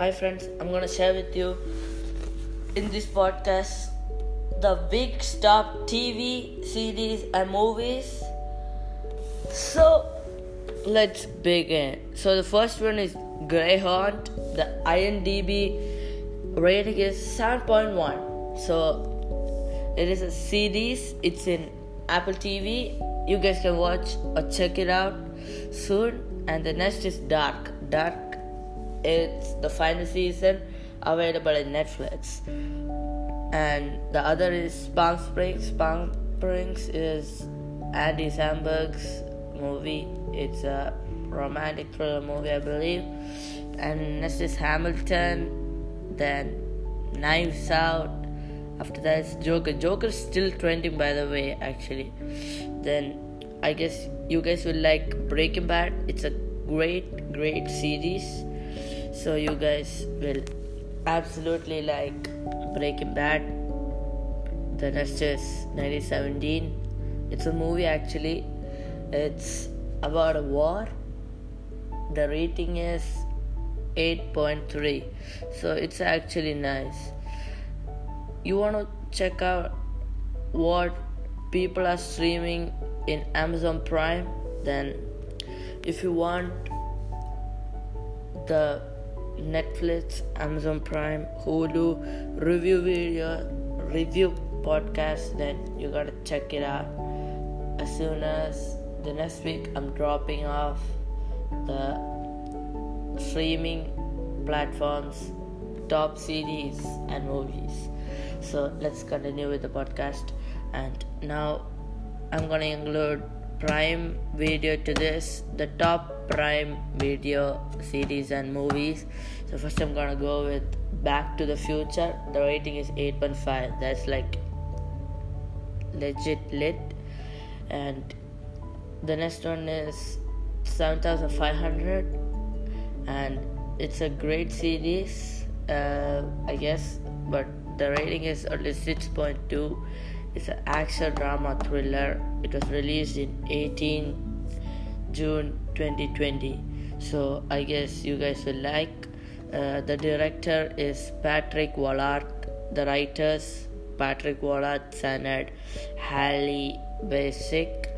Hi, friends. I'm gonna share with you in this podcast the big stop TV series and movies. So, let's begin. So, the first one is Greyhound. The IMDb rating is 7.1. So, it is a series. It's in Apple TV. You guys can watch or check it out soon. And the next is Dark. Dark. It's the final season available in Netflix. And the other is Palm Springs. Palm Springs is Andy Samberg's movie. It's a romantic thriller movie, I believe. And next is Hamilton. Then Knives Out. After that is Joker. Joker is still trending, by the way, actually. Then I guess you guys will like Breaking Bad. It's a great, great series. So you guys will absolutely like Breaking Bad. The next is 1917. It's a movie actually. It's about a war. The rating is 8.3. So it's actually nice. You want to check out what people are streaming in Amazon Prime? Then, if you want the Netflix, Amazon Prime, Hulu review video, review podcast, then you gotta check it out. As soon as the next week, I'm dropping off the streaming platforms, top series, and movies. So let's continue with the podcast. And now I'm gonna include Prime Video to this, the top Prime Video series and movies. So first I'm gonna go with Back to the Future. The rating is 8.5. That's like legit lit. And the next one is 7500 and it's a great series uh, i guess but the rating is only 6.2 it's an action drama thriller. It was released in 18 june 2020 so i guess you guys will like. Uh, the director is Patrick Vollrath the writers Patrick Vollrath sanad Halle basic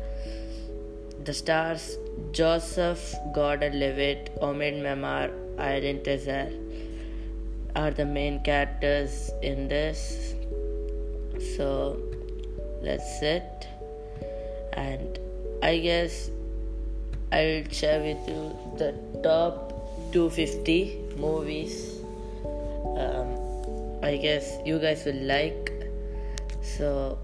the stars Joseph Gordon-Levitt, Omid Memar, Irene Tezer are the main characters in this. So that's it. And I guess I'll share with you the top 250 movies. Um, I guess you guys will like. So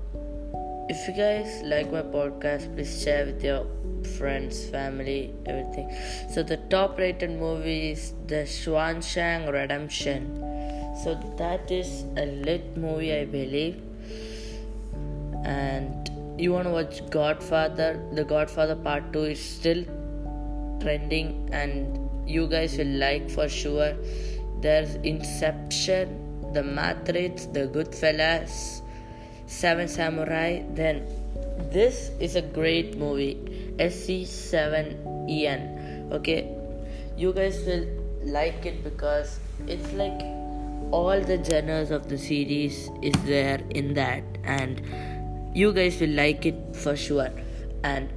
if you guys like my podcast, please share with your friends, family, everything. So the top rated movie is The Shawshank Redemption. So that is a lit movie, I believe. And you want to watch Godfather? The Godfather Part 2 is still trending, and you guys will like for sure. There's Inception, The Matrix, The Goodfellas, Seven Samurai. Then this is a great movie Se7en. Okay, you guys will like it because it's like all the genres of the series is there in that, and you guys will like it for sure. And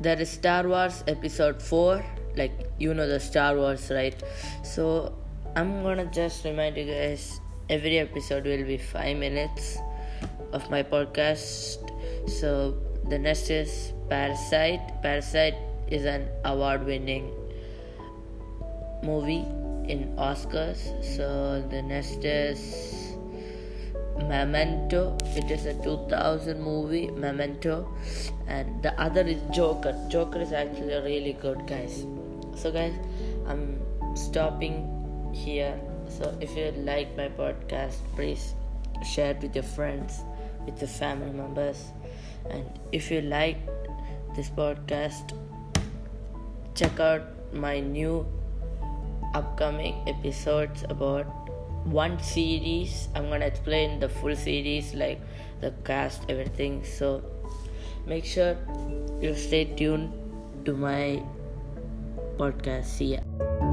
there is Star Wars Episode 4, like you know the Star Wars, right? So I'm gonna just remind you guys every episode will be five minutes of my podcast. So the next is Parasite. Parasite is an award winning movie in Oscars. So the next is Memento. It is a 2000 movie, Memento. And the other is Joker. Joker is actually really good, guys. So, guys, I'm stopping here. So, if you like my podcast, please share it with your friends, with your family members. And if you like this podcast, check out my new upcoming episodes about one series. I'm gonna explain the full series, like the cast, everything. So make sure you stay tuned to my podcast. See ya.